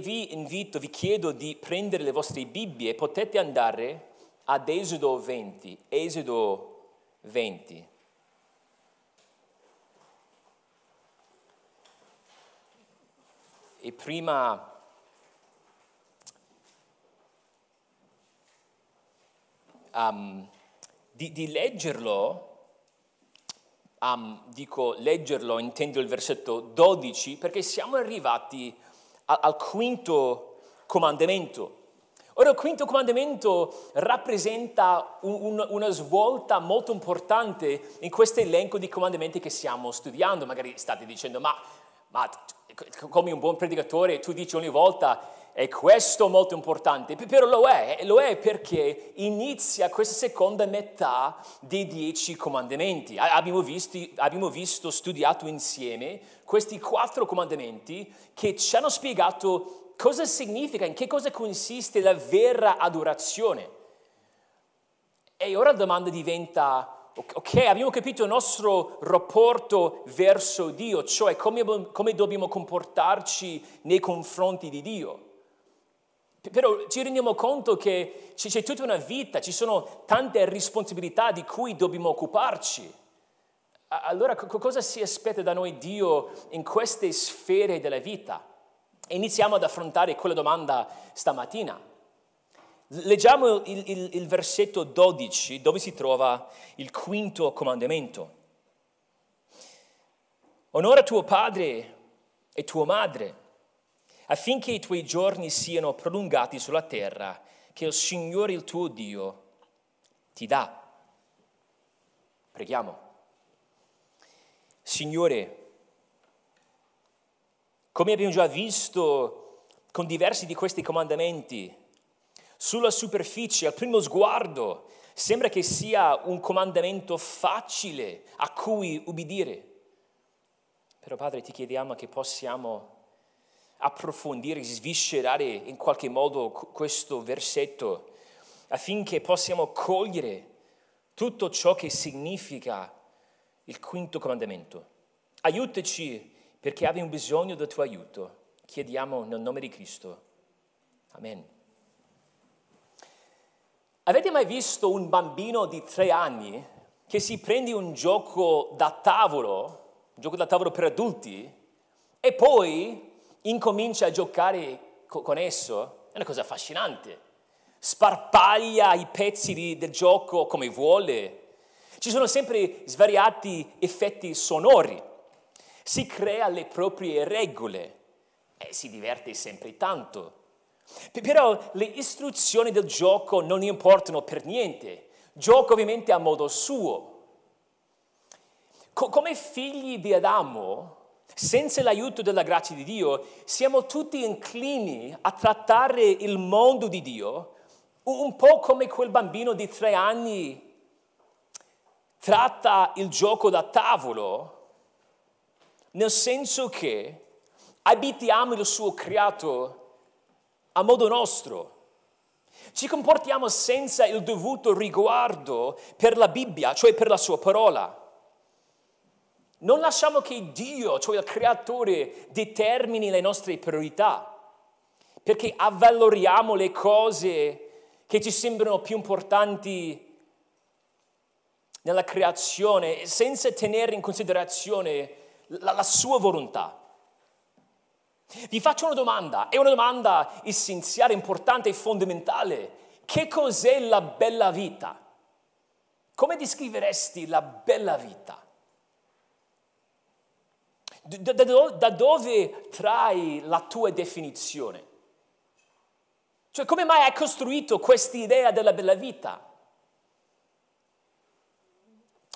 vi invito, vi chiedo di prendere le vostre Bibbie, potete andare ad Esodo 20, Esodo 20. E prima um, di, di, leggerlo, um, dico leggerlo, intendo il versetto 12, perché siamo arrivati al, al quinto comandamento. Ora il quinto comandamento rappresenta un, un, una svolta molto importante in questo elenco di comandamenti che stiamo studiando. Magari state dicendo, ma, ma come un buon predicatore tu dici ogni volta è questo molto importante, però lo è, lo è perché inizia questa seconda metà dei dieci comandamenti. Abbiamo, visti, abbiamo visto, studiato insieme questi quattro comandamenti che ci hanno spiegato cosa significa, in che cosa consiste la vera adorazione. E ora la domanda diventa, ok, abbiamo capito il nostro rapporto verso Dio, cioè come, come dobbiamo comportarci nei confronti di Dio. Però ci rendiamo conto che c'è tutta una vita, ci sono tante responsabilità di cui dobbiamo occuparci. Allora cosa si aspetta da noi Dio in queste sfere della vita? iniziamo ad affrontare quella domanda stamattina. Leggiamo il, il, il versetto 12 dove si trova il quinto comandamento. Onora tuo padre e tua madre affinché i tuoi giorni siano prolungati sulla terra che il Signore il tuo Dio ti dà. Preghiamo. Signore, come abbiamo già visto con diversi di questi comandamenti, sulla superficie, al primo sguardo, sembra che sia un comandamento facile a cui ubbidire. Però Padre ti chiediamo che possiamo approfondire, sviscerare in qualche modo questo versetto affinché possiamo cogliere tutto ciò che significa il quinto comandamento. Aiutaci perché abbiamo bisogno del tuo aiuto. Chiediamo nel nome di Cristo. Amen. Avete mai visto un bambino di tre anni che si prende un gioco da tavolo, un gioco da tavolo per adulti, e poi incomincia a giocare con esso, è una cosa affascinante. Sparpaglia i pezzi di, del gioco come vuole. Ci sono sempre svariati effetti sonori. Si crea le proprie regole e si diverte sempre tanto. Però le istruzioni del gioco non importano per niente. Gioca ovviamente a modo suo. Co- come figli di Adamo, senza l'aiuto della grazia di Dio, siamo tutti inclini a trattare il mondo di Dio un po' come quel bambino di tre anni tratta il gioco da tavolo, nel senso che abitiamo il suo creato a modo nostro. Ci comportiamo senza il dovuto riguardo per la Bibbia, cioè per la sua parola. Non lasciamo che Dio, cioè il creatore, determini le nostre priorità, perché avvaloriamo le cose che ci sembrano più importanti nella creazione senza tenere in considerazione la, la sua volontà. Vi faccio una domanda, è una domanda essenziale, importante e fondamentale. Che cos'è la bella vita? Come descriveresti la bella vita? Da, da, da dove trai la tua definizione? Cioè, come mai hai costruito questa idea della bella vita?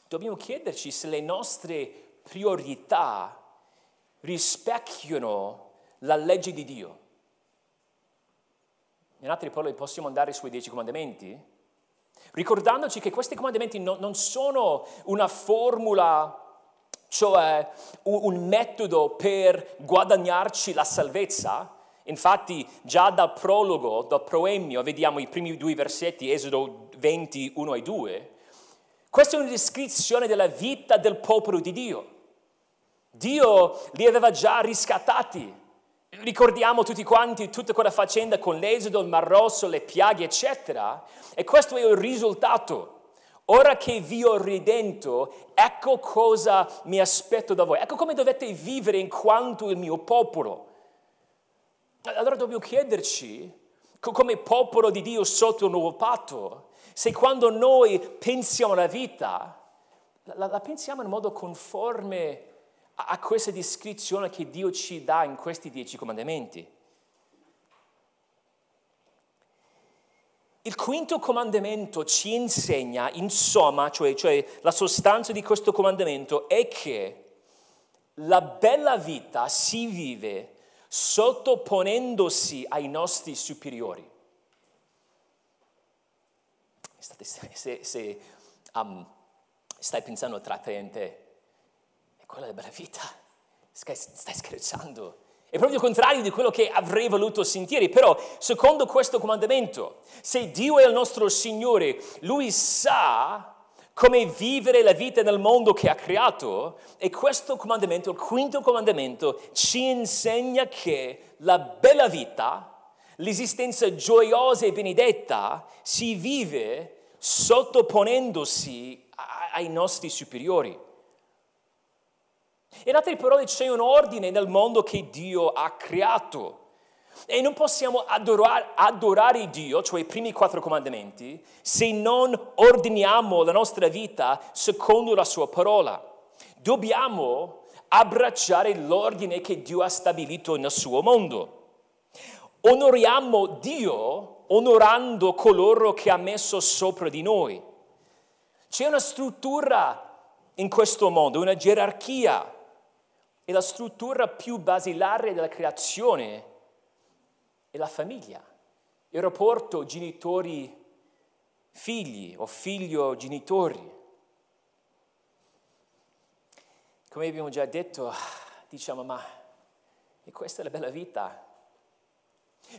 Dobbiamo chiederci se le nostre priorità rispecchiano la legge di Dio. In altre parole, possiamo andare sui dieci comandamenti, ricordandoci che questi comandamenti no, non sono una formula cioè un, metodo per guadagnarci la salvezza. Infatti già dal prologo, dal proemio, vediamo i primi due versetti, Esodo 20, 1 e 2. Questa è una descrizione della vita del popolo di Dio. Dio li aveva già riscattati, Ricordiamo tutti quanti tutta quella faccenda con l'esodo, il Mar Rosso, le piaghe, eccetera. E questo è il risultato. Ora che vi ho ridento, ecco cosa mi aspetto da voi. Ecco come dovete vivere in quanto il mio popolo. Allora dobbiamo chiederci, come popolo di Dio sotto il nuovo patto, se quando noi pensiamo alla vita, la, la pensiamo in modo conforme a, a questa descrizione che Dio ci dà in questi dieci comandamenti. Il quinto comandamento ci insegna, insomma, cioè, cioè la sostanza di questo comandamento è che la bella vita si vive sottoponendosi ai nostri superiori. Se, se um, stai pensando tra te e te, è quella della bella vita, stai, stai scherzando. È proprio il contrario di quello che avrei voluto sentire, però secondo questo comandamento, se Dio è il nostro Signore, Lui sa come vivere la vita nel mondo che ha creato e questo comandamento, il quinto comandamento, ci insegna che la bella vita, l'esistenza gioiosa e benedetta si vive sottoponendosi ai nostri superiori. In altre parole c'è un ordine nel mondo che Dio ha creato. E non possiamo adorare, adorare, Dio, cioè i primi quattro comandamenti, se non ordiniamo la nostra vita secondo la sua parola. Dobbiamo abbracciare l'ordine che Dio ha stabilito nel suo mondo. Onoriamo Dio onorando coloro che ha messo sopra di noi. C'è una struttura in questo mondo, una gerarchia. E la struttura più basilare della creazione è la famiglia, il rapporto genitori-figli o figlio-genitori. Come abbiamo già detto, diciamo, ma e questa è la bella vita?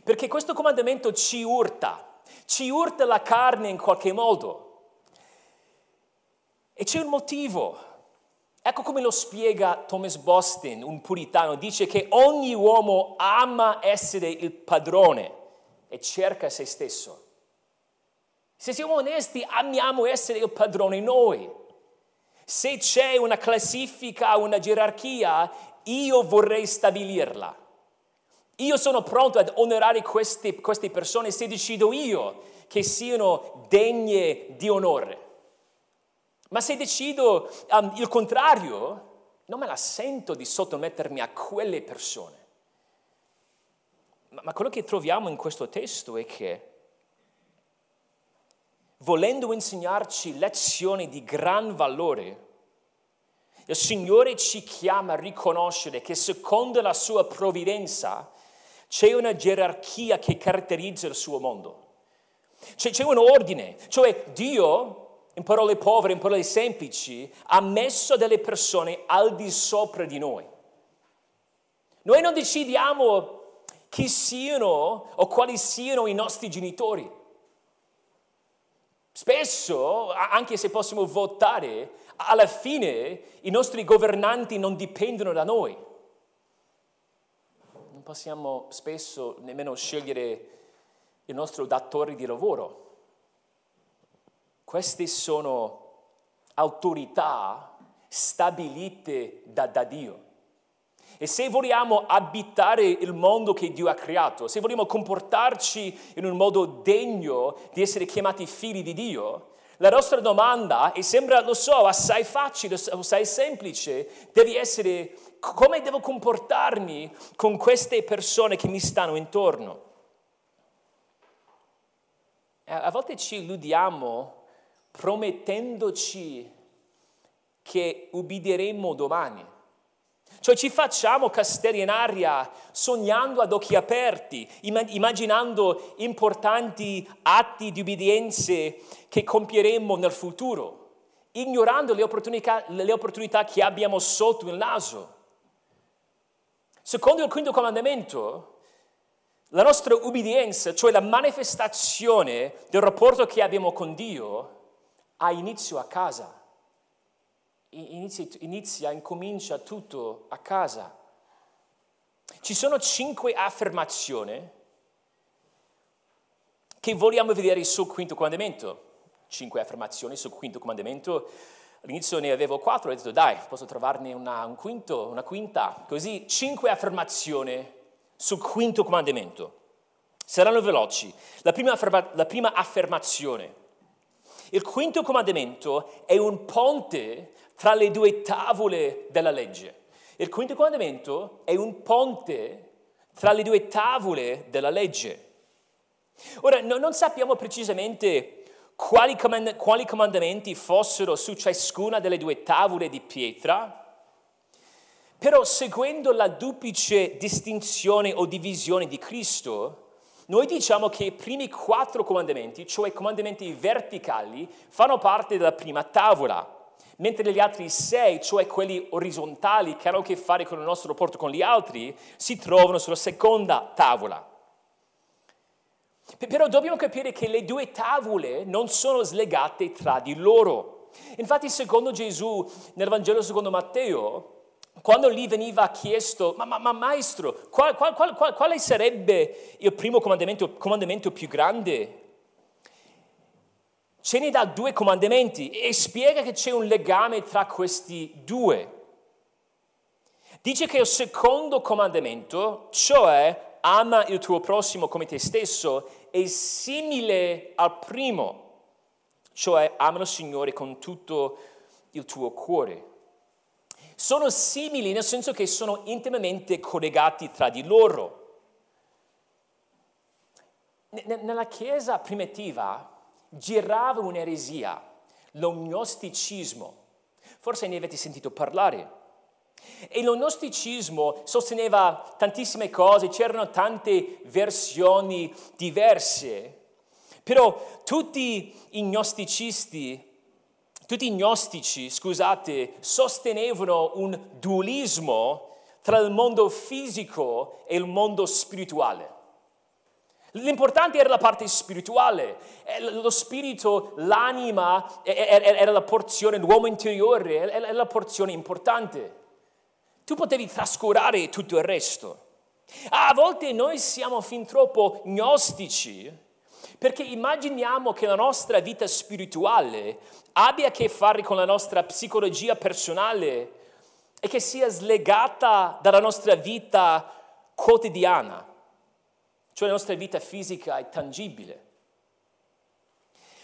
Perché questo comandamento ci urta, ci urta la carne in qualche modo. E c'è un motivo. Ecco come lo spiega Thomas Boston, un puritano, dice che ogni uomo ama essere il padrone e cerca se stesso. Se siamo onesti, amiamo essere il padrone noi. Se c'è una classifica, una gerarchia, io vorrei stabilirla. Io sono pronto ad onorare queste, queste persone se decido io che siano degne di onore. Ma se decido um, il contrario, non me la sento di sottomettermi a quelle persone. Ma, ma quello che troviamo in questo testo è che, volendo insegnarci lezioni di gran valore, il Signore ci chiama a riconoscere che secondo la sua provvidenza c'è una gerarchia che caratterizza il suo mondo. C'è, c'è un ordine, cioè Dio in parole povere, in parole semplici, ha messo delle persone al di sopra di noi. Noi non decidiamo chi siano o quali siano i nostri genitori. Spesso, anche se possiamo votare, alla fine i nostri governanti non dipendono da noi. Non possiamo spesso nemmeno scegliere il nostro datore di lavoro queste sono autorità stabilite da, da Dio. E se vogliamo abitare il mondo che Dio ha creato, se vogliamo comportarci in un modo degno di essere chiamati figli di Dio, la nostra domanda, e sembra, lo so, assai facile, assai semplice, deve essere come devo comportarmi con queste persone che mi stanno intorno. A volte ci illudiamo promettendoci che ubbidiremo domani. Cioè ci facciamo castelli in aria sognando ad occhi aperti, immaginando importanti atti di ubbidienze che compieremo nel futuro, ignorando le opportunità, le opportunità che abbiamo sotto il naso. Secondo il quinto comandamento, la nostra ubbidienza, cioè la manifestazione del rapporto che abbiamo con Dio, ha inizio a casa. Inizia, inizia, incomincia tutto a casa. Ci sono cinque affermazioni che vogliamo vedere sul quinto comandamento. Cinque affermazioni sul quinto comandamento. All'inizio ne avevo quattro, ho detto dai, posso trovarne una, un quinto, una quinta. Così, cinque affermazioni sul quinto comandamento. Saranno veloci. La prima, la prima affermazione. Il quinto comandamento è un ponte tra le due tavole della legge. Il quinto comandamento è un ponte tra le due tavole della legge. Ora, no, non sappiamo precisamente quali, comand- quali comandamenti fossero su ciascuna delle due tavole di pietra, però seguendo la duplice distinzione o divisione di Cristo, noi diciamo che i primi quattro comandamenti, cioè i comandamenti verticali, fanno parte della prima tavola, mentre gli altri sei, cioè quelli orizzontali che hanno a che fare con il nostro rapporto con gli altri, si trovano sulla seconda tavola. Però dobbiamo capire che le due tavole non sono slegate tra di loro. Infatti, secondo Gesù, nel Vangelo secondo Matteo, quando gli veniva chiesto, ma, ma, ma maestro, qual, qual, qual, quale sarebbe il primo comandamento, comandamento più grande? Ce ne dà due comandamenti e spiega che c'è un legame tra questi due. Dice che il secondo comandamento, cioè ama il tuo prossimo come te stesso, è simile al primo, cioè ama il Signore con tutto il tuo cuore. Sono simili nel senso che sono intimamente collegati tra di loro. Nella Chiesa primitiva girava un'eresia, l'ognosticismo. Forse ne avete sentito parlare. E lo gnosticismo sosteneva tantissime cose, c'erano tante versioni diverse, però tutti i gnosticisti, tutti i gnostici, scusate, sostenevano un dualismo tra il mondo fisico e il mondo spirituale. L'importante era la parte spirituale, lo spirito, l'anima era la porzione, l'uomo interiore era la porzione importante tu potevi trascurare tutto il resto. A volte noi siamo fin troppo gnostici perché immaginiamo che la nostra vita spirituale abbia a che fare con la nostra psicologia personale e che sia slegata dalla nostra vita quotidiana, cioè la nostra vita fisica e tangibile.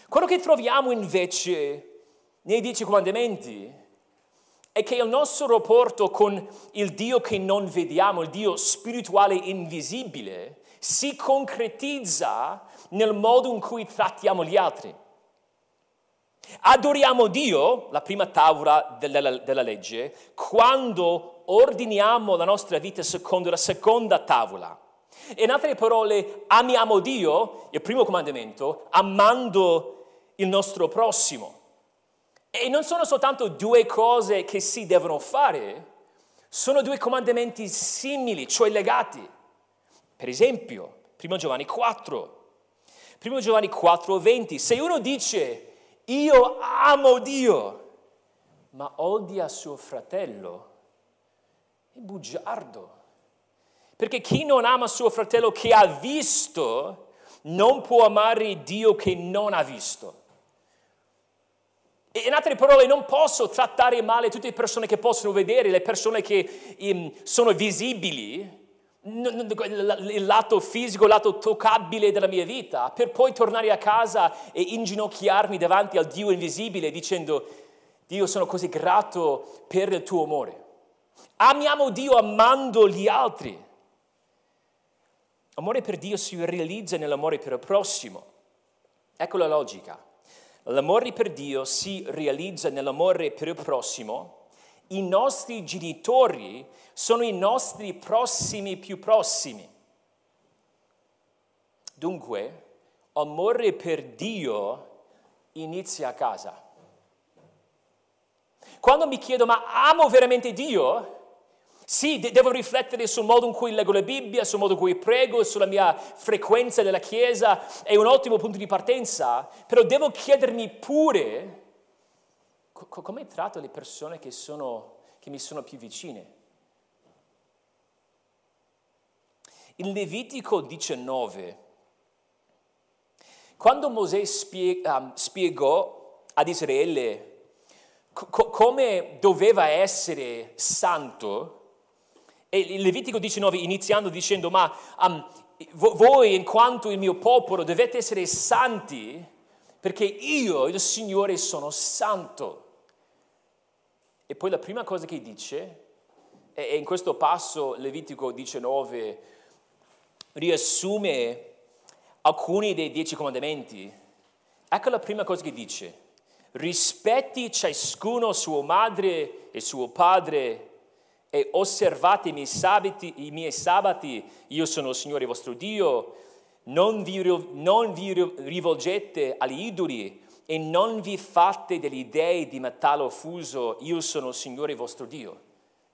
Quello che troviamo invece nei dieci comandamenti è che il nostro rapporto con il Dio che non vediamo, il Dio spirituale invisibile, si concretizza nel modo in cui trattiamo gli altri. Adoriamo Dio, la prima tavola della, della, legge, quando ordiniamo la nostra vita secondo la seconda tavola. In altre parole, amiamo Dio, il primo comandamento, amando il nostro prossimo. E non sono soltanto due cose che si devono fare, sono due comandamenti simili, cioè legati. Per esempio, 1 Giovanni 4, 1 Giovanni 4, 20, se uno dice io amo Dio, ma odia suo fratello, è bugiardo. Perché chi non ama suo fratello che ha visto, non può amare Dio che non ha visto. In altre parole, non posso trattare male tutte le persone che possono vedere, le persone che um, sono visibili, il lato fisico, il lato toccabile della mia vita, per poi tornare a casa e inginocchiarmi davanti al Dio invisibile dicendo, Dio sono così grato per il tuo amore. Amiamo Dio amando gli altri. Amore per Dio si realizza nell'amore per il prossimo. Ecco la logica. L'amore per Dio si realizza nell'amore per il prossimo. I nostri genitori sono i nostri prossimi più prossimi. Dunque, amore per Dio inizia a casa. Quando mi chiedo, ma amo veramente Dio? Sì, de- devo riflettere sul modo in cui leggo la Bibbia, sul modo in cui prego, sulla mia frequenza della Chiesa, è un ottimo punto di partenza, però devo chiedermi pure co- come tratto le persone che, sono, che mi sono più vicine. In Levitico 19, quando Mosè spiegò ad Israele co- come doveva essere santo, e il Levitico 19 iniziando dicendo, ma um, voi in quanto il mio popolo dovete essere santi, perché io, il Signore, sono santo. E poi la prima cosa che dice, e in questo passo Levitico 19 riassume alcuni dei dieci comandamenti, ecco la prima cosa che dice rispetti ciascuno sua madre e suo padre e osservate i miei, sabati, i miei sabati, io sono il Signore vostro Dio, non vi, non vi rivolgete agli idoli e non vi fate degli dei di metallo fuso, io sono il Signore vostro Dio.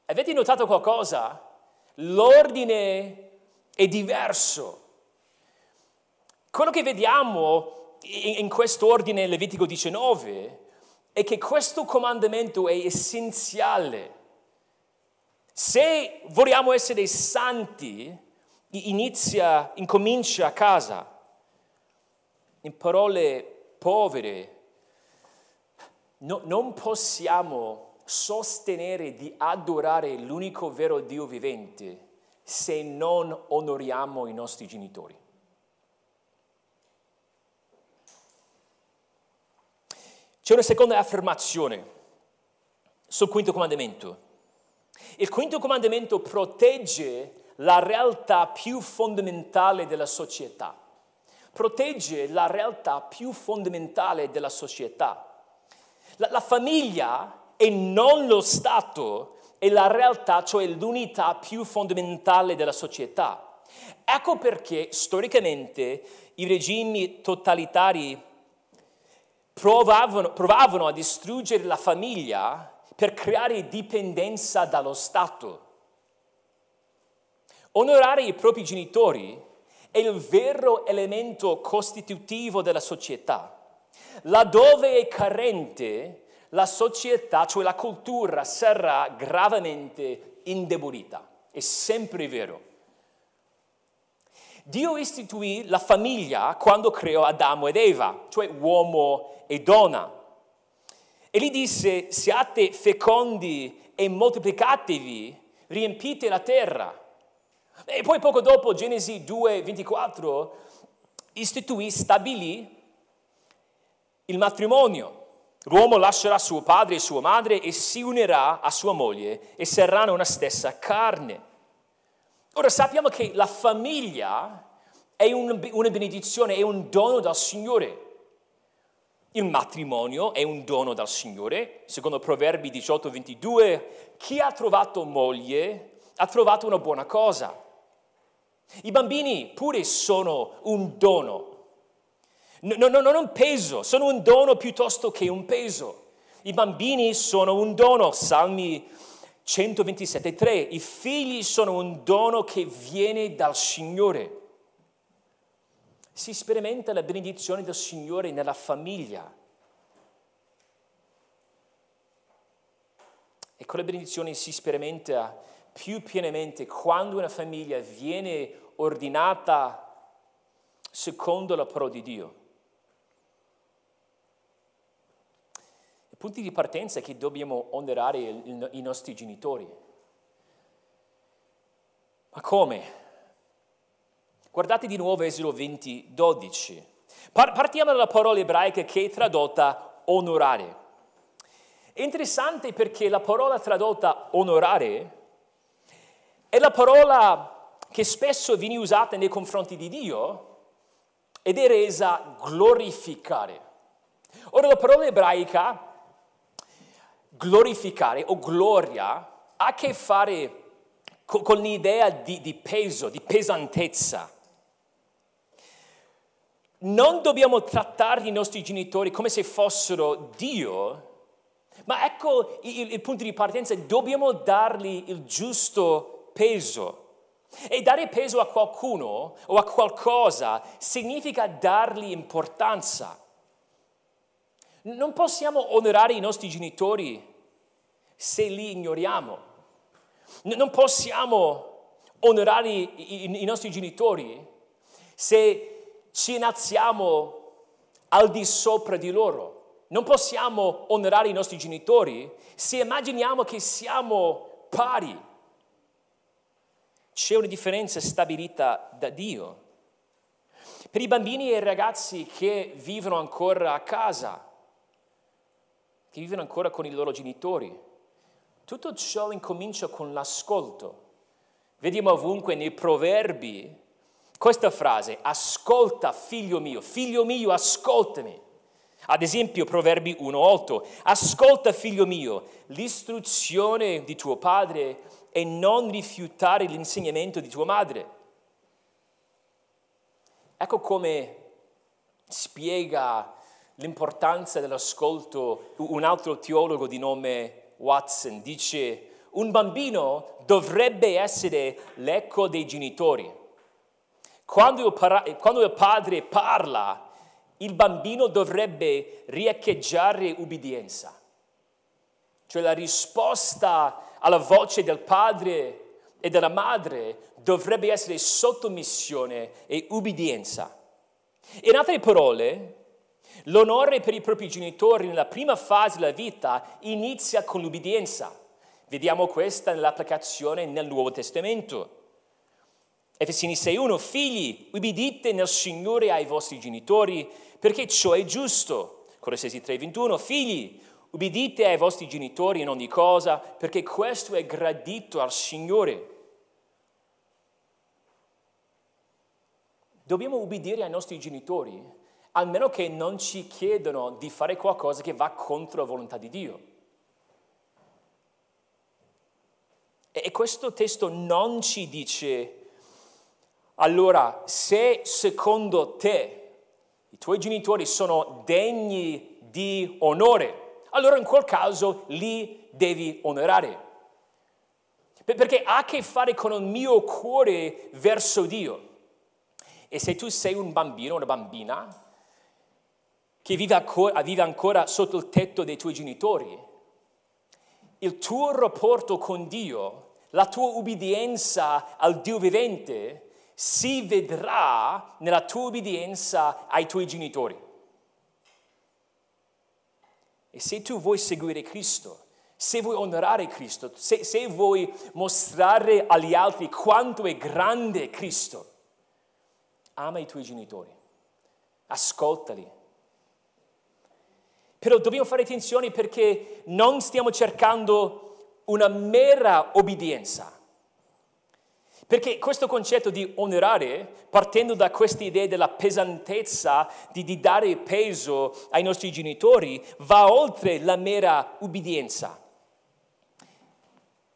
Avete notato qualcosa? L'ordine è diverso. Quello che vediamo in questo ordine Levitico 19 è che questo comandamento è essenziale. Se vogliamo essere santi, inizia, incomincia a casa. In parole povere, no, non possiamo sostenere di adorare l'unico vero Dio vivente se non onoriamo i nostri genitori. C'è una seconda affermazione sul quinto comandamento. Il quinto comandamento protegge la realtà più fondamentale della società. Protegge la realtà più fondamentale della società. La, la famiglia e non lo Stato è la realtà, cioè l'unità più fondamentale della società. Ecco perché storicamente i regimi totalitari provavano, provavano a distruggere la famiglia per creare dipendenza dallo Stato. Onorare i propri genitori è il vero elemento costitutivo della società. Laddove è carente, la società, cioè la cultura, sarà gravemente indebolita. È sempre vero. Dio istituì la famiglia quando creò Adamo ed Eva, cioè uomo e donna. E gli disse, siate fecondi e moltiplicatevi, riempite la terra. E poi poco dopo, Genesi 2, 24, istituì, stabilì il matrimonio. L'uomo lascerà suo padre e sua madre e si unirà a sua moglie e saranno una stessa carne. Ora sappiamo che la famiglia è una benedizione, è un dono dal Signore. Il matrimonio è un dono dal Signore, secondo Proverbi 18, 22, chi ha trovato moglie ha trovato una buona cosa. I bambini pure sono un dono, no, no, non un peso, sono un dono piuttosto che un peso. I bambini sono un dono, Salmi 127, 3, i figli sono un dono che viene dal Signore si sperimenta la benedizione del Signore nella famiglia. E quella benedizione si sperimenta più pienamente quando una famiglia viene ordinata secondo la parola di Dio. Il punto di partenza è che dobbiamo onorare i nostri genitori. Ma come? Guardate di nuovo Esodo 20, 12. Partiamo dalla parola ebraica che è tradotta onorare. È interessante perché la parola tradotta onorare è la parola che spesso viene usata nei confronti di Dio ed è resa glorificare. Ora la parola ebraica glorificare o gloria ha a che fare con l'idea di, di peso, di pesantezza non dobbiamo trattare i nostri genitori come se fossero Dio, ma ecco il, il punto di partenza, dobbiamo dargli il giusto peso. E dare peso a qualcuno o a qualcosa significa dargli importanza. Non possiamo onorare i nostri genitori se li ignoriamo. Non possiamo onorare i, i, i nostri genitori se ci innalziamo al di sopra di loro. Non possiamo onorare i nostri genitori se immaginiamo che siamo pari. C'è una differenza stabilita da Dio. Per i bambini e i ragazzi che vivono ancora a casa, che vivono ancora con i loro genitori, tutto ciò incomincia con l'ascolto. Vediamo ovunque nei proverbi questa frase, ascolta figlio mio, figlio mio, ascoltami. Ad esempio, Proverbi 1.8, ascolta figlio mio l'istruzione di tuo padre e non rifiutare l'insegnamento di tua madre. Ecco come spiega l'importanza dell'ascolto un altro teologo di nome Watson. Dice, un bambino dovrebbe essere l'eco dei genitori. Quando il, padre parla, il bambino dovrebbe riecheggiare ubbidienza. Cioè la risposta alla voce del padre e della madre dovrebbe essere sottomissione e ubbidienza. In altre parole, l'onore per i propri genitori nella prima fase della vita inizia con l'ubbidienza. Vediamo questa nell'applicazione nel Nuovo Testamento. Efesini 6.1, figli, ubbidite nel Signore ai vostri genitori, perché ciò è giusto. Colossesi 3.21, figli, ubbidite ai vostri genitori in ogni cosa, perché questo è gradito al Signore. Dobbiamo ubbidire ai nostri genitori, almeno che non ci chiedano di fare qualcosa che va contro la volontà di Dio. E questo testo non ci dice, allora, se secondo te i tuoi genitori sono degni di onore, allora in quel caso li devi onorare. Perché ha a che fare con il mio cuore verso Dio. E se tu sei un bambino, una bambina, che vive ancora sotto il tetto dei tuoi genitori, il tuo rapporto con Dio, la tua ubbidienza al Dio vivente si vedrà nella tua ubbidienza ai tuoi genitori. E se tu vuoi seguire Cristo, se vuoi onorare Cristo, se, se vuoi mostrare agli altri quanto è grande Cristo, ama i tuoi genitori, ascoltali, però dobbiamo fare attenzione perché non stiamo cercando una mera obbedienza. Perché questo concetto di onorare, partendo da questa idea della pesantezza, di, di, dare peso ai nostri genitori, va oltre la mera ubbidienza.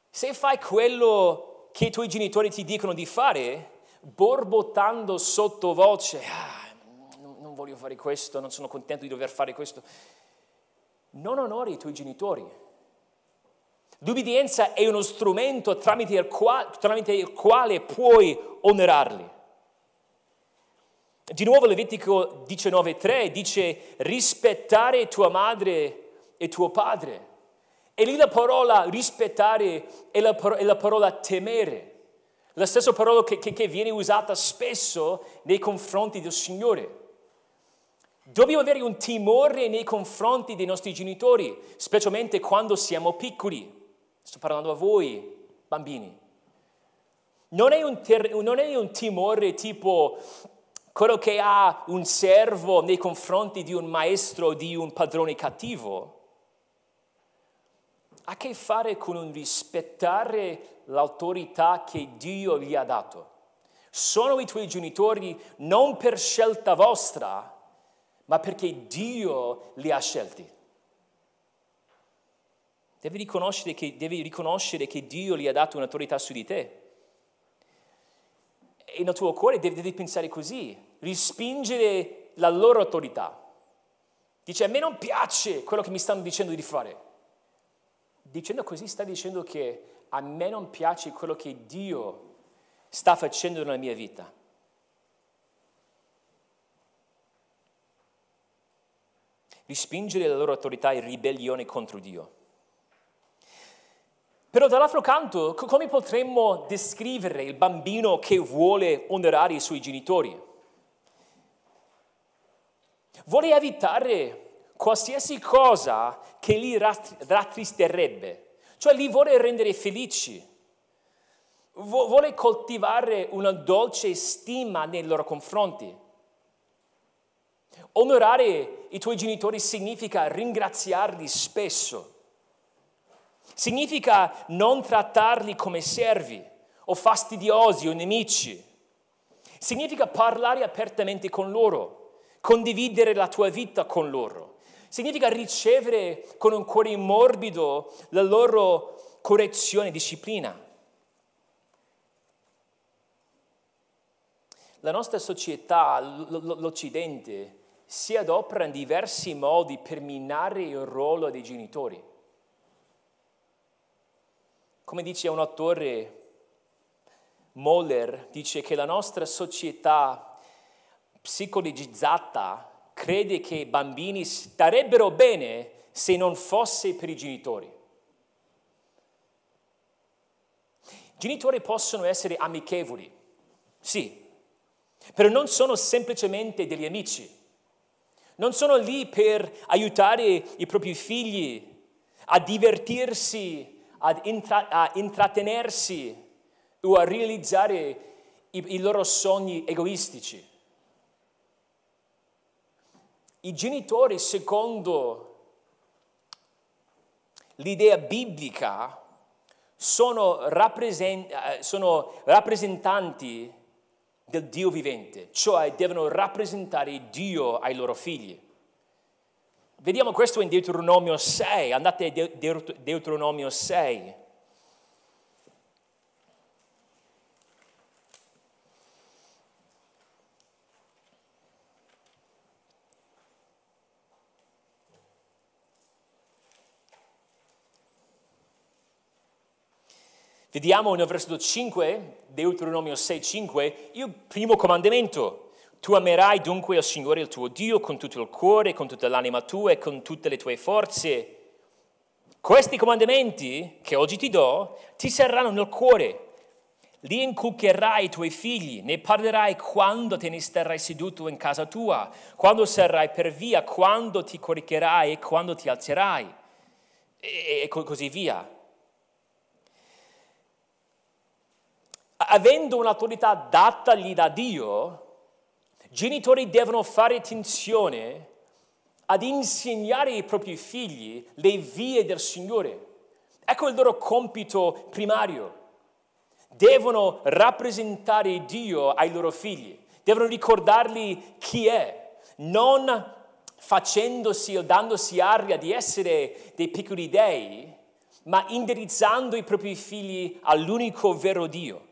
Se fai quello che i tuoi genitori ti dicono di fare, borbottando sottovoce, ah, non voglio fare questo, non sono contento di dover fare questo, non onori i tuoi genitori. L'ubbidienza è uno strumento tramite il, quale, tramite il quale puoi onorarli. Di nuovo Levitico 19.3 dice rispettare tua madre e tuo padre. E lì la parola rispettare è la, è la parola temere, la stessa parola che, che, che viene usata spesso nei confronti del Signore. Dobbiamo avere un timore nei confronti dei nostri genitori, specialmente quando siamo piccoli. Sto parlando a voi, bambini. Non è un, ter- non è un timore tipo quello che ha un servo nei confronti di un maestro o di un padrone cattivo. Ha a che fare con un rispettare l'autorità che Dio gli ha dato. Sono i tuoi genitori non per scelta vostra, ma perché Dio li ha scelti. Devi riconoscere che, devi riconoscere che Dio gli ha dato un'autorità su di te. E nel tuo cuore devi, devi pensare così, rispingere la loro autorità. Dice, a me non piace quello che mi stanno dicendo di fare. Dicendo così sta dicendo che a me non piace quello che Dio sta facendo nella mia vita. Rispingere la loro autorità è ribellione contro Dio. Però dall'altro canto, come potremmo descrivere il bambino che vuole onorare i suoi genitori? Vuole evitare qualsiasi cosa che li rattristerebbe, cioè li vuole rendere felici, vuole coltivare una dolce stima nei loro confronti. Onorare i tuoi genitori significa ringraziarli spesso. Significa non trattarli come servi o fastidiosi o nemici. Significa parlare apertamente con loro, condividere la tua vita con loro. Significa ricevere con un cuore morbido la loro correzione e disciplina. La nostra società, l'Occidente, si adopera in diversi modi per minare il ruolo dei genitori. Come dice un autore, Moller, dice che la nostra società psicologizzata crede che i bambini starebbero bene se non fosse per i genitori. I genitori possono essere amichevoli, sì, però non sono semplicemente degli amici. Non sono lì per aiutare i propri figli a divertirsi, ad intra- a intrattenersi o a realizzare i, i loro sogni egoistici. I genitori, secondo l'idea biblica, sono, rappresent- eh, sono rappresentanti del Dio vivente, cioè devono rappresentare Dio ai loro figli. Vediamo questo in Deuteronomio 6, andate a Deuteronomio 6. Vediamo nel versetto 5, Deuteronomio 6, 5, il primo comandamento. Tu amerai dunque il Signore il tuo Dio con tutto il cuore, con tutta l'anima tua e con tutte le tue forze. Questi comandamenti che oggi ti do ti saranno nel cuore. Li inculcherai ai tuoi figli, ne parlerai quando te ne starai seduto in casa tua, quando sarai per via, quando ti coricherai e quando ti alzerai, e, e così via. avendo un'autorità datagli da Dio, genitori devono fare attenzione ad insegnare ai propri figli le vie del Signore. Ecco il loro compito primario. Devono rappresentare Dio ai loro figli, devono ricordargli chi è, non facendosi o dandosi aria di essere dei piccoli dei, ma indirizzando i propri figli all'unico vero Dio.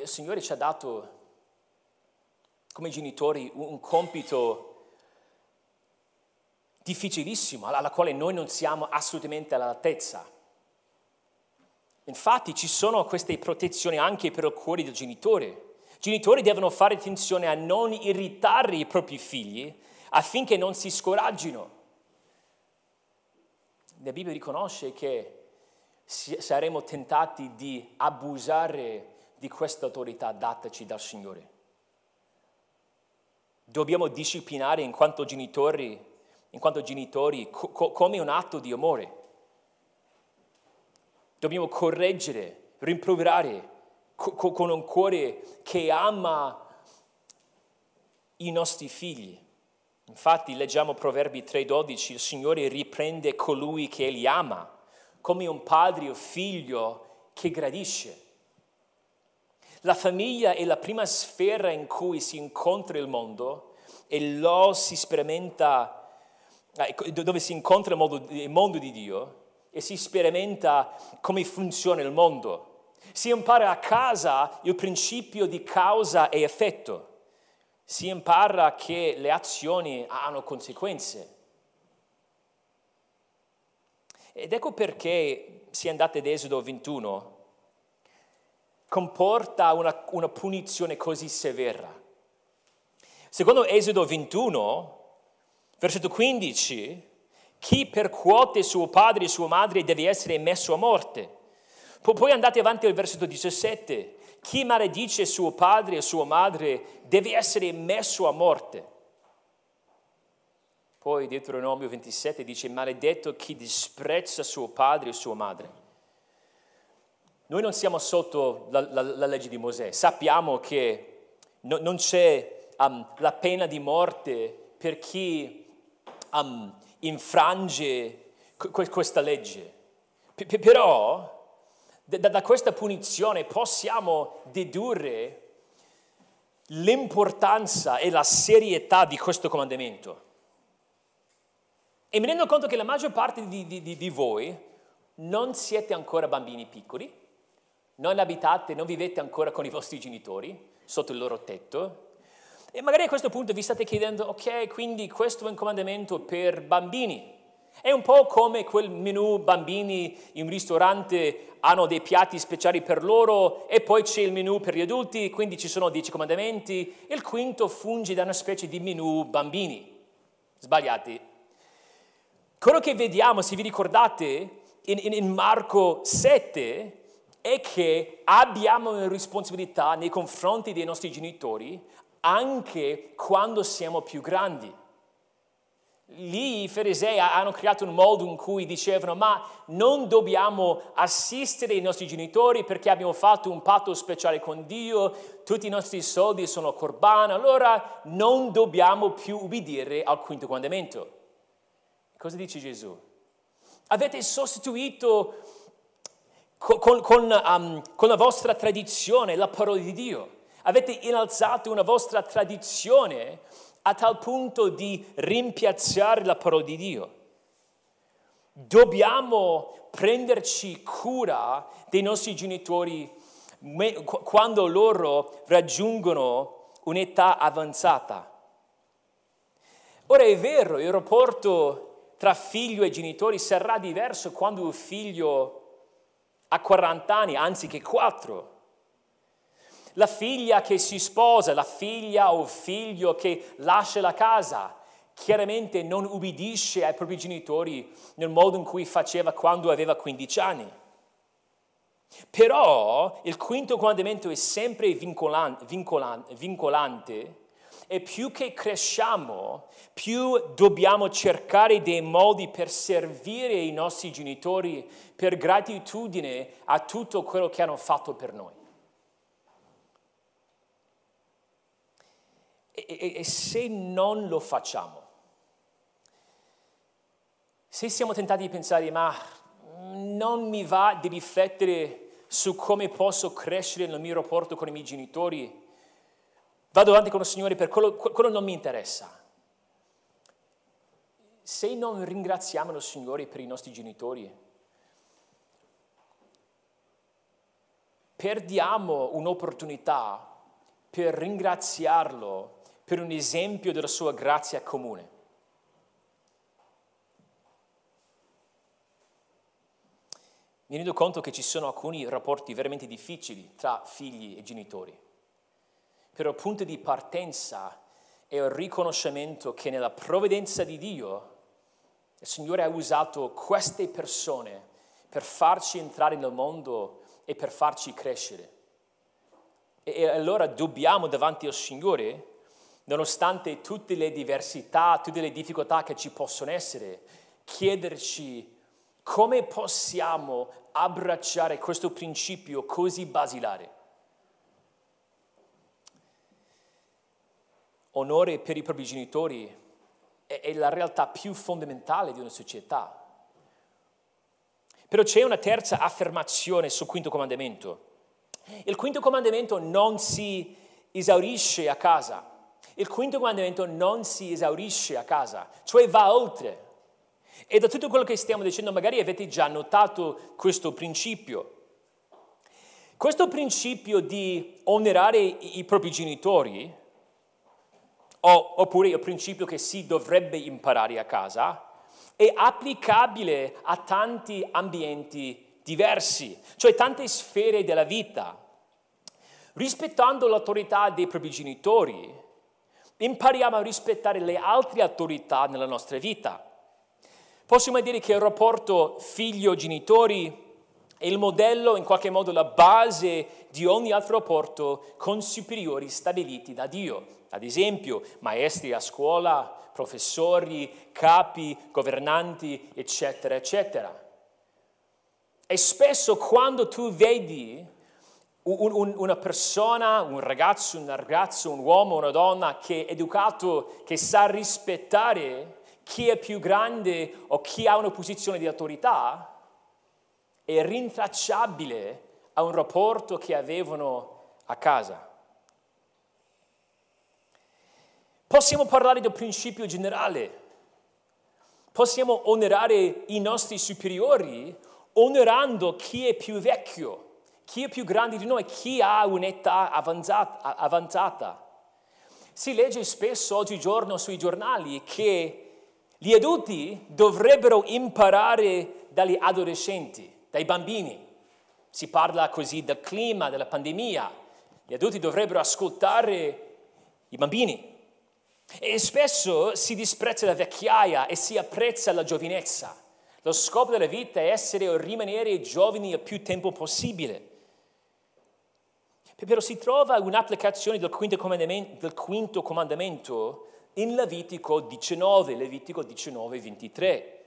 Il Signore ci ha dato come genitori un compito difficilissimo, alla quale noi non siamo assolutamente all'altezza. Infatti ci sono queste protezioni anche per il cuore del genitore. I genitori devono fare attenzione a non irritare i propri figli affinché non si scoraggino. La Bibbia riconosce che saremo tentati di abusare di questa autorità dataci dal Signore. Dobbiamo disciplinare in quanto genitori, in quanto genitori co- come un atto di amore. Dobbiamo correggere, rimproverare co- con un cuore che ama i nostri figli. Infatti leggiamo Proverbi 3:12, il Signore riprende colui che li ama, come un padre o figlio che gradisce. La famiglia è la prima sfera in cui si incontra il mondo e lo si sperimenta, eh, dove si incontra il mondo, il mondo di Dio e si sperimenta come funziona il mondo. Si impara a casa il principio di causa e effetto. Si impara che le azioni hanno conseguenze. Ed ecco perché, se andate ad Esodo 21, comporta una, una punizione così severa. Secondo Esodo 21, versetto 15, Chi percuote suo padre e sua madre deve essere messo a morte. Poi andate avanti al versetto 17. Chi maledice suo padre e sua madre deve essere messo a morte. Poi Deuteronomio 27 dice maledetto chi disprezza suo padre e sua madre. Noi non siamo sotto la, la, la legge di Mosè, sappiamo che no, non c'è um, la pena di morte per chi um, infrange questa legge. P- però da, da questa punizione possiamo dedurre l'importanza e la serietà di questo comandamento. E mi rendo conto che la maggior parte di, di, di, di voi non siete ancora bambini piccoli, non abitate, non vivete ancora con i vostri genitori sotto il loro tetto. E magari a questo punto vi state chiedendo, ok, quindi questo è un comandamento per bambini. È un po' come quel menù bambini in un ristorante hanno dei piatti speciali per loro e poi c'è il menù per gli adulti, quindi ci sono dieci comandamenti e il quinto funge da una specie di menù bambini. Sbagliati. Quello che vediamo, se vi ricordate, in, in, in Marco 7 è che abbiamo una responsabilità nei confronti dei nostri genitori anche quando siamo più grandi. Lì i farisei hanno creato un modo in cui dicevano ma non dobbiamo assistere i nostri genitori perché abbiamo fatto un patto speciale con Dio, tutti i nostri soldi sono corbana, allora non dobbiamo più ubbidire al quinto comandamento. Cosa dice Gesù? Avete sostituito con, con, um, con la vostra tradizione la parola di Dio. Avete innalzato una vostra tradizione a tal punto di rimpiazzare la parola di Dio. Dobbiamo prenderci cura dei nostri genitori quando loro raggiungono un'età avanzata. Ora è vero, il rapporto tra figlio e genitori sarà diverso quando un figlio ha 40 anni anziché 4 la figlia che si sposa, la figlia o figlio che lascia la casa, chiaramente non ubbidisce ai propri genitori nel modo in cui faceva quando aveva 15 anni. Però il quinto comandamento è sempre vincolante, vincolante, vincolante e più che cresciamo, più dobbiamo cercare dei modi per servire i nostri genitori per gratitudine a tutto quello che hanno fatto per noi. E, e, se non lo facciamo, se siamo tentati di pensare, ma non mi va di riflettere su come posso crescere nel mio rapporto con i miei genitori, vado avanti con il Signore per quello, quello non mi interessa. Se non ringraziamo il Signore per i nostri genitori, perdiamo un'opportunità per ringraziarlo per un esempio della sua grazia comune. Mi rendo conto che ci sono alcuni rapporti veramente difficili tra figli e genitori, però il punto di partenza è il riconoscimento che nella provvidenza di Dio il Signore ha usato queste persone per farci entrare nel mondo e per farci crescere. E allora dobbiamo davanti al Signore nonostante tutte le diversità, tutte le difficoltà che ci possono essere, chiederci come possiamo abbracciare questo principio così basilare. Onore per i propri genitori è, è la realtà più fondamentale di una società. Però c'è una terza affermazione sul quinto comandamento. Il quinto comandamento non si esaurisce a casa. Il quinto comandamento non si esaurisce a casa, cioè va oltre. E da tutto quello che stiamo dicendo magari avete già notato questo principio. Questo principio di onorare i propri genitori, oppure il principio che si dovrebbe imparare a casa, è applicabile a tanti ambienti diversi, cioè tante sfere della vita. Rispettando l'autorità dei propri genitori, impariamo a rispettare le altre autorità nella nostra vita. Possiamo dire che il rapporto figlio-genitori è il modello, in qualche modo la base di ogni altro rapporto con superiori stabiliti da Dio. Ad esempio, maestri a scuola, professori, capi, governanti, eccetera, eccetera. E spesso quando tu vedi un, un, una persona, un ragazzo, un ragazzo, un uomo, una donna che è educato, che sa rispettare chi è più grande o chi ha una posizione di autorità, è rintracciabile a un rapporto che avevano a casa. Possiamo parlare del principio generale. Possiamo onorare i nostri superiori onorando chi è più vecchio, chi è più grande di noi, chi ha un'età avanzata. avanzata. Si legge spesso oggigiorno sui giornali che gli adulti dovrebbero imparare dagli adolescenti, dai bambini. Si parla così del clima, della pandemia. Gli adulti dovrebbero ascoltare i bambini. E spesso si disprezza la vecchiaia e si apprezza la giovinezza. Lo scopo della vita è essere o rimanere giovani il più tempo possibile. Però si trova un'applicazione del quinto comandamento, del quinto comandamento in Levitico 19, Levitico 19, 23.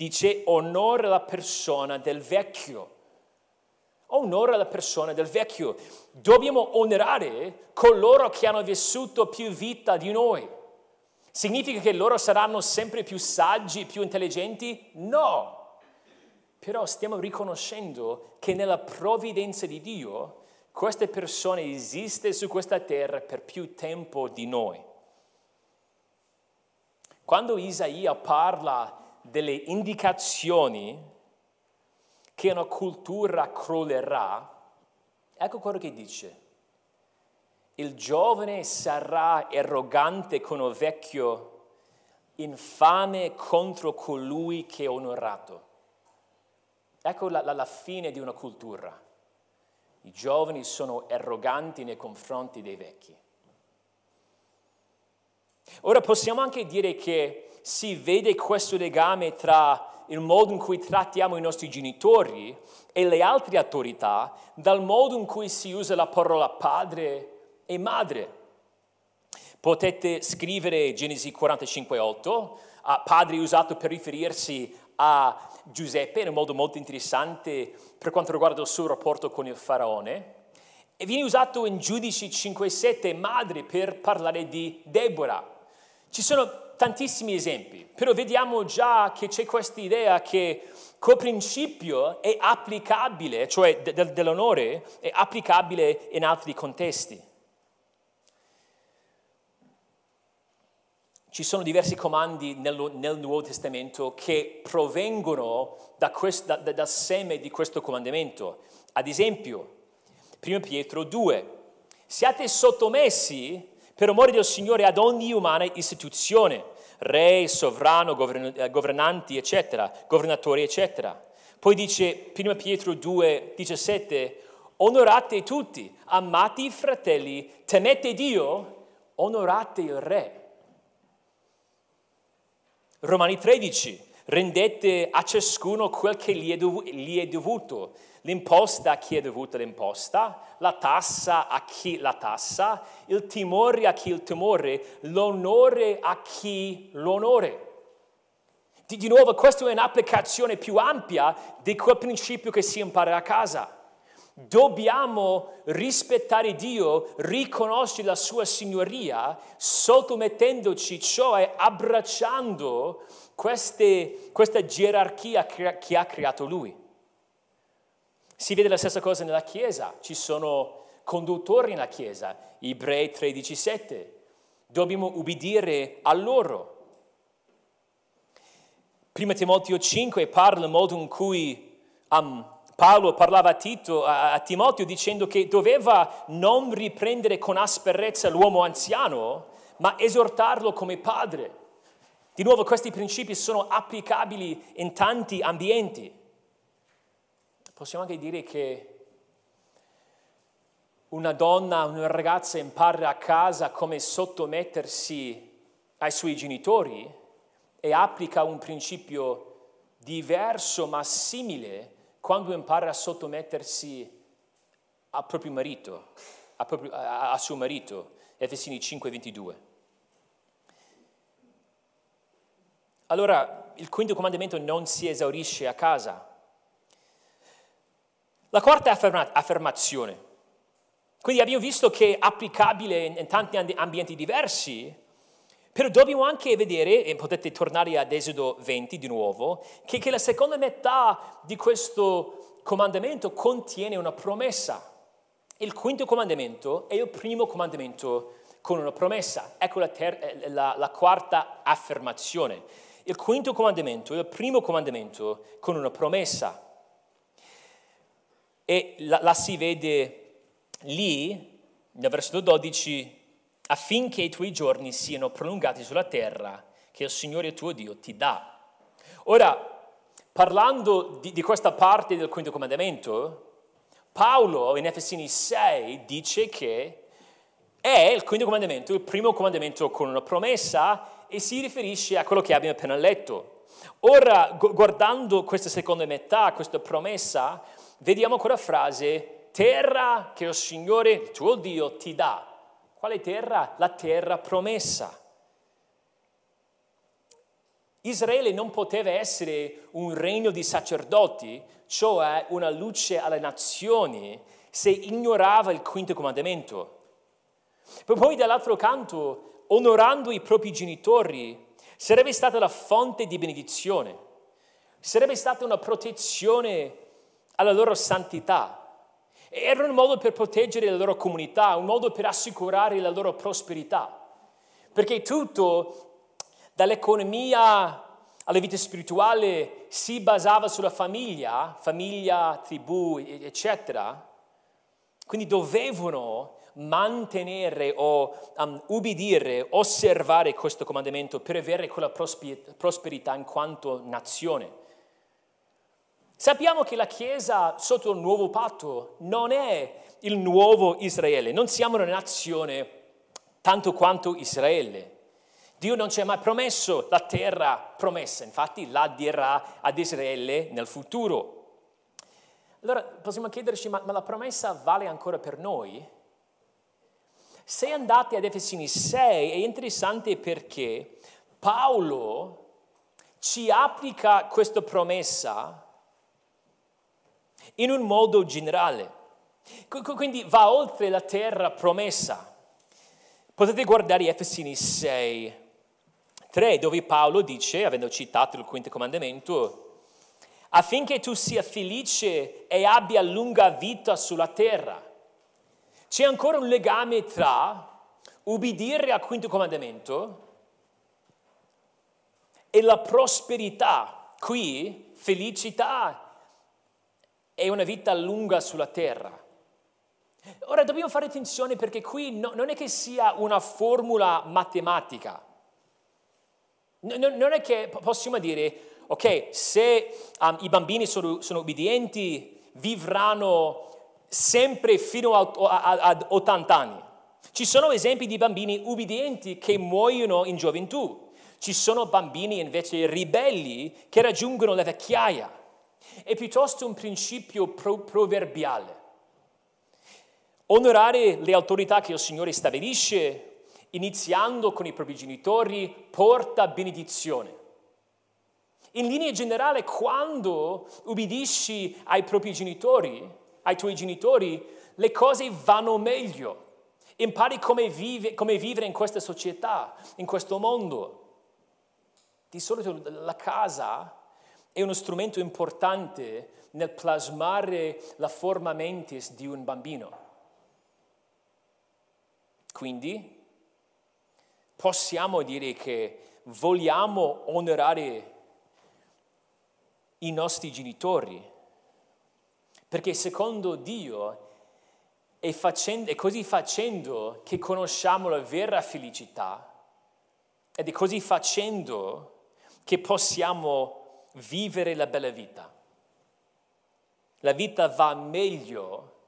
Dice onora la persona del vecchio. Onora la persona del vecchio. Dobbiamo onorare coloro che hanno vissuto più vita di noi. Significa che loro saranno sempre più saggi, più intelligenti? No. Però stiamo riconoscendo che nella provvidenza di Dio queste persone esistono su questa terra per più tempo di noi. Quando Isaia parla delle indicazioni che una cultura crollerà, ecco quello che dice. Il giovane sarà arrogante con il vecchio, infame contro colui che è onorato. Ecco la, la, la fine di una cultura. I giovani sono arroganti nei confronti dei vecchi. Ora possiamo anche dire che si vede questo legame tra il modo in cui trattiamo i nostri genitori e le altre autorità dal modo in cui si usa la parola padre e madre. Potete scrivere Genesi 45:8, padre usato per riferirsi a Giuseppe in un modo molto interessante per quanto riguarda il suo rapporto con il faraone, e viene usato in Giudici 5:7 madre per parlare di Deborah. Ci sono tantissimi esempi, però vediamo già che c'è questa idea che quel principio è applicabile, cioè de- dell'onore, è applicabile in altri contesti. Ci sono diversi comandi nel, Nuovo Testamento che provengono da quest, da, dal seme di questo comandamento. Ad esempio, 1 Pietro 2, siate sottomessi per amore del Signore ad ogni umana istituzione, re, sovrano, eh, governanti, eccetera, governatori, eccetera. Poi dice 1 Pietro 2, 17, onorate tutti, amate i fratelli, temete Dio, onorate il re. Romani 13, rendete a ciascuno quel che gli è, dovuto, l'imposta a chi è dovuta l'imposta, la tassa a chi la tassa, il timore a chi il timore, l'onore a chi l'onore. Di, di nuovo, questa è un'applicazione più ampia di quel principio che si impara a casa. Dobbiamo rispettare Dio, riconoscere la sua signoria, sottomettendoci, cioè abbracciando queste, questa gerarchia che ha creato Lui. Si vede la stessa cosa nella Chiesa, ci sono conduttori nella Chiesa, Ebrei 13,7. Dobbiamo ubbidire a loro. Prima Timoteo 5 parla del modo in cui um, Paolo parlava a, Tito, a, a Timoteo dicendo che doveva non riprendere con asperezza l'uomo anziano, ma esortarlo come padre. Di nuovo questi principi sono applicabili in tanti ambienti. Possiamo anche dire che una donna, una ragazza impara a casa come sottomettersi ai suoi genitori e applica un principio diverso ma simile quando impara a sottomettersi a proprio marito, a, proprio, a, a suo marito, Efesini 5:22. Allora, il quinto comandamento non si esaurisce a casa. La quarta afferma- affermazione. Quindi abbiamo visto che è applicabile in, tanti ambienti diversi, però dobbiamo anche vedere, e potete tornare ad Esodo 20 di nuovo, che, che la seconda metà di questo comandamento contiene una promessa. Il quinto comandamento è il primo comandamento con una promessa. Ecco la, ter- la, la quarta affermazione. Il quinto comandamento è il primo comandamento con una promessa. E la, la si vede lì, nel versetto 12, affinché i tuoi giorni siano prolungati sulla terra che il Signore tuo Dio ti dà. Ora, parlando di, di questa parte del quinto comandamento, Paolo in Efesini 6 dice che è il quinto comandamento, il primo comandamento con una promessa e si riferisce a quello che abbiamo appena letto. Ora, guardando questa seconda metà, questa promessa, vediamo quella frase, terra che il Signore, il tuo Dio, ti dà. Quale terra? La terra promessa. Israele non poteva essere un regno di sacerdoti, cioè una luce alle nazioni, se ignorava il quinto comandamento. Poi dall'altro canto, onorando i propri genitori, sarebbe stata la fonte di benedizione, sarebbe stata una protezione alla loro santità. Era un modo per proteggere la loro comunità, un modo per assicurare la loro prosperità. Perché tutto, dall'economia alla vita spirituale, si basava sulla famiglia, famiglia, tribù, eccetera. Quindi dovevano mantenere o um, ubbidire, osservare questo comandamento per avere quella prosperità in quanto nazione. Sappiamo che la Chiesa sotto il nuovo patto non è il nuovo Israele, non siamo una nazione tanto quanto Israele. Dio non ci ha mai promesso la terra promessa, infatti la dirà ad Israele nel futuro. Allora possiamo chiederci, ma, ma la promessa vale ancora per noi? Se andate ad Efesini 6 è interessante perché Paolo ci applica questa promessa in un modo generale. Quindi va oltre la terra promessa. Potete guardare Efesini 6, 3, dove Paolo dice, avendo citato il quinto comandamento, affinché tu sia felice e abbia lunga vita sulla terra. C'è ancora un legame tra ubbidire al quinto comandamento e la prosperità. Qui felicità e una vita lunga sulla terra. Ora dobbiamo fare attenzione perché qui no, non è che sia una formula matematica. No, non è che possiamo dire, ok, se um, i bambini sono, sono obbedienti, vivranno sempre fino ad 80 anni. Ci sono esempi di bambini ubbidienti che muoiono in gioventù. Ci sono bambini invece ribelli che raggiungono la vecchiaia è piuttosto un principio pro- proverbiale. Onorare le autorità che il Signore stabilisce, iniziando con i propri genitori, porta benedizione. In linea generale, quando ubbidisci ai propri genitori, ai tuoi genitori, le cose vanno meglio. Impari come, vive, come vivere in questa società, in questo mondo. Di solito la casa è uno strumento importante nel plasmare la forma mentis di un bambino. Quindi possiamo dire che vogliamo onorare i nostri genitori, perché secondo Dio è, facendo, è così facendo che conosciamo la vera felicità ed è così facendo che possiamo vivere la bella vita. La vita va meglio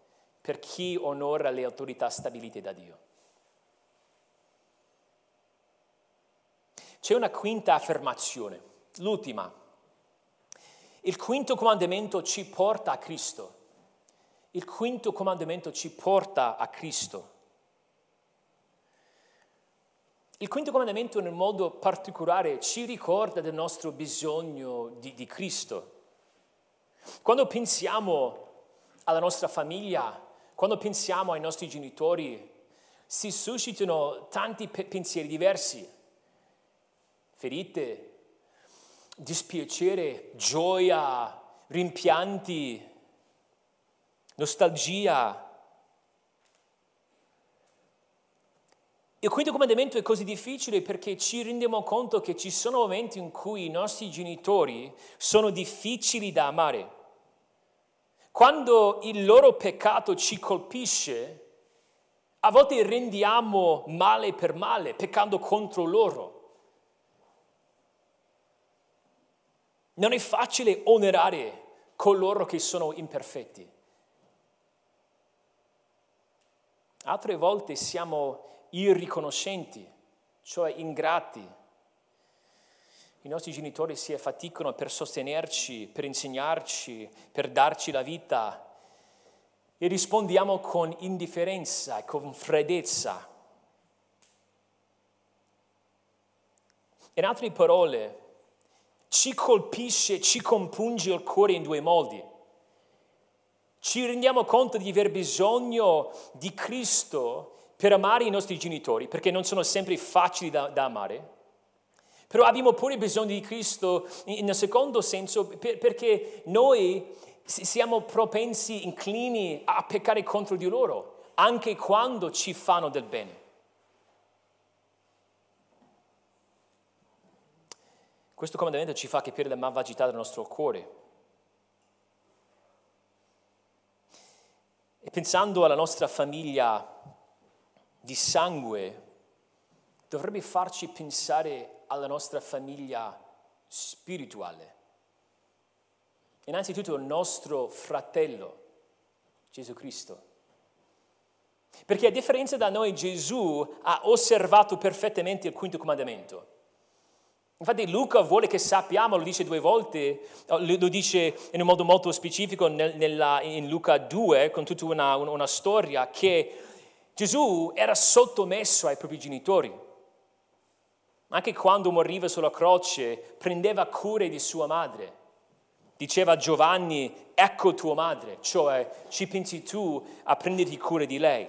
per chi onora le autorità stabilite da Dio. C'è una quinta affermazione, l'ultima. Il quinto comandamento ci porta a Cristo. Il quinto comandamento ci porta a Cristo. Il quinto comandamento un modo particolare ci ricorda del nostro bisogno di, di Cristo. Quando pensiamo alla nostra famiglia, quando pensiamo ai nostri genitori, si suscitano tanti pe- pensieri diversi, ferite, dispiacere, gioia, rimpianti, nostalgia. Il quinto comandamento è così difficile perché ci rendiamo conto che ci sono momenti in cui i nostri genitori sono difficili da amare. Quando il loro peccato ci colpisce, a volte rendiamo male per male, peccando contro loro. Non è facile onorare coloro che sono imperfetti. Altre volte siamo irriconoscenti, cioè ingrati. I nostri genitori si affaticano per sostenerci, per insegnarci, per darci la vita e rispondiamo con indifferenza e con freddezza. In altre parole, ci colpisce, ci compunge il cuore in due modi. Ci rendiamo conto di aver bisogno di Cristo per amare i nostri genitori, perché non sono sempre facili da, da amare. Però abbiamo pure bisogno di Cristo in un secondo senso, per, perché noi siamo propensi, inclini a peccare contro di loro, anche quando ci fanno del bene. Questo comandamento ci fa capire la malvagità del nostro cuore. E pensando alla nostra famiglia di sangue, dovrebbe farci pensare alla nostra famiglia spirituale. Innanzitutto il nostro fratello, Gesù Cristo. Perché a differenza da noi Gesù ha osservato perfettamente il quinto comandamento. Infatti Luca vuole che sappiamo, lo dice due volte, lo dice in un modo molto specifico nella, in Luca 2, con tutta una, una storia, che Gesù era sottomesso ai propri genitori. Anche quando moriva sulla croce, prendeva cura di sua madre. Diceva a Giovanni, ecco tua madre, cioè ci pensi tu a prenderti cura di lei.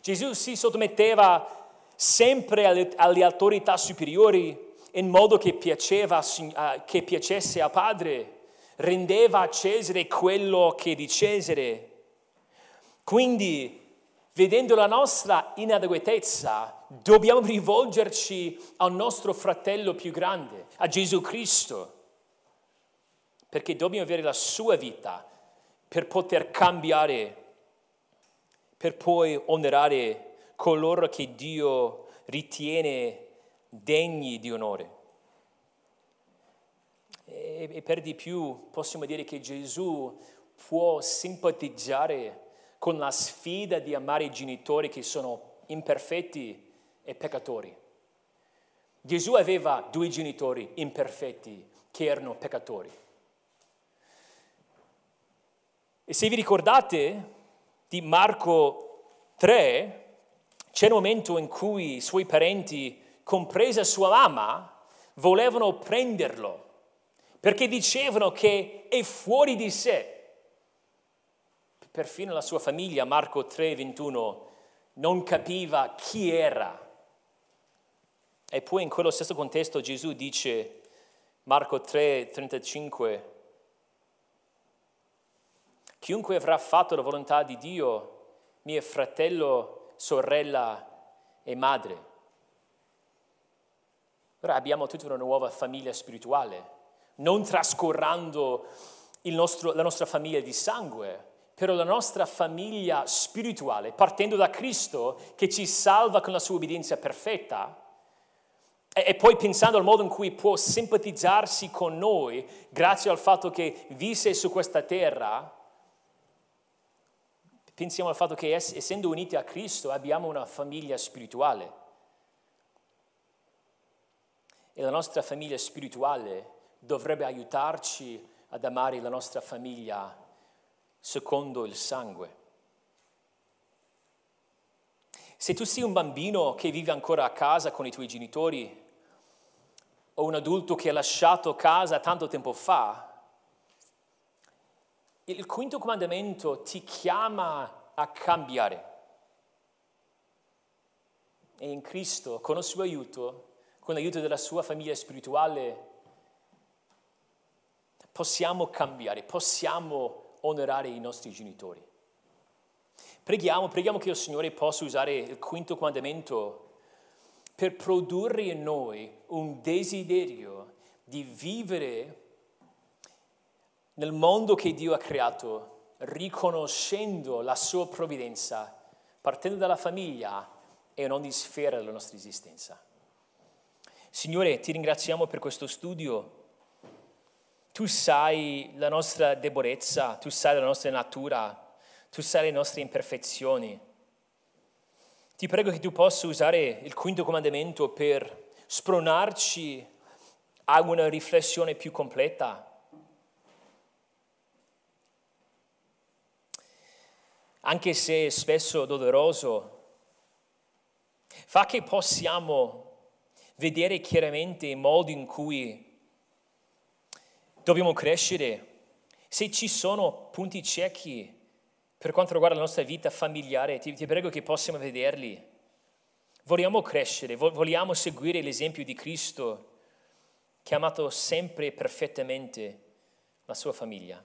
Gesù si sottometteva sempre alle, alle autorità superiori in modo che, piaceva, che piacesse a Padre, rendeva a Cesare quello che di Cesare. Quindi, vedendo la nostra inadeguatezza, dobbiamo rivolgerci al nostro fratello più grande, a Gesù Cristo, perché dobbiamo avere la sua vita per poter cambiare, per poi onorare coloro che Dio ritiene degni di onore. E, per di più possiamo dire che Gesù può simpatizzare con la sfida di amare i genitori che sono imperfetti e peccatori. Gesù aveva due genitori imperfetti che erano peccatori. E se vi ricordate di Marco 3, c'è un momento in cui i suoi parenti compresa sua mamma, volevano prenderlo perché dicevano che è fuori di sé. Perfino la sua famiglia, Marco 3, 21, non capiva chi era. E poi in quello stesso contesto Gesù dice, Marco 3, 35, chiunque avrà fatto la volontà di Dio, mio fratello, sorella e madre. Ora abbiamo tutta una nuova famiglia spirituale, non trascurando nostro, la nostra famiglia di sangue, però la nostra famiglia spirituale, partendo da Cristo che ci salva con la sua obbedienza perfetta, e, e poi pensando al modo in cui può simpatizzarsi con noi grazie al fatto che visse su questa terra, pensiamo al fatto che essendo uniti a Cristo abbiamo una famiglia spirituale. E la nostra famiglia spirituale dovrebbe aiutarci ad amare la nostra famiglia secondo il sangue. Se tu sei un bambino che vive ancora a casa con i tuoi genitori o un adulto che ha lasciato casa tanto tempo fa, il quinto comandamento ti chiama a cambiare. E in Cristo, con il suo aiuto, con l'aiuto della sua famiglia spirituale, possiamo cambiare, possiamo onorare i nostri genitori. Preghiamo, preghiamo che il Signore possa usare il quinto comandamento per produrre in noi un desiderio di vivere nel mondo che Dio ha creato, riconoscendo la sua provvidenza, partendo dalla famiglia e in ogni sfera della nostra esistenza. Signore, ti ringraziamo per questo studio. Tu sai la nostra debolezza, tu sai la nostra natura, tu sai le nostre imperfezioni. Ti prego che tu possa usare il quinto comandamento per spronarci a una riflessione più completa. Anche se spesso doloroso, fa che possiamo vedere chiaramente il modo in cui dobbiamo crescere, se ci sono punti ciechi per quanto riguarda la nostra vita familiare, ti, ti prego che possiamo vederli. Vogliamo crescere, vogliamo seguire l'esempio di Cristo che ha amato sempre perfettamente la sua famiglia.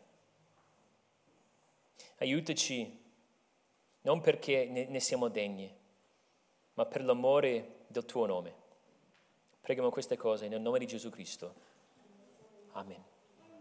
Aiutaci non perché ne, siamo degni, ma per l'amore del tuo nome. Preghiamo queste cose nel nome di Gesù Cristo. Amen.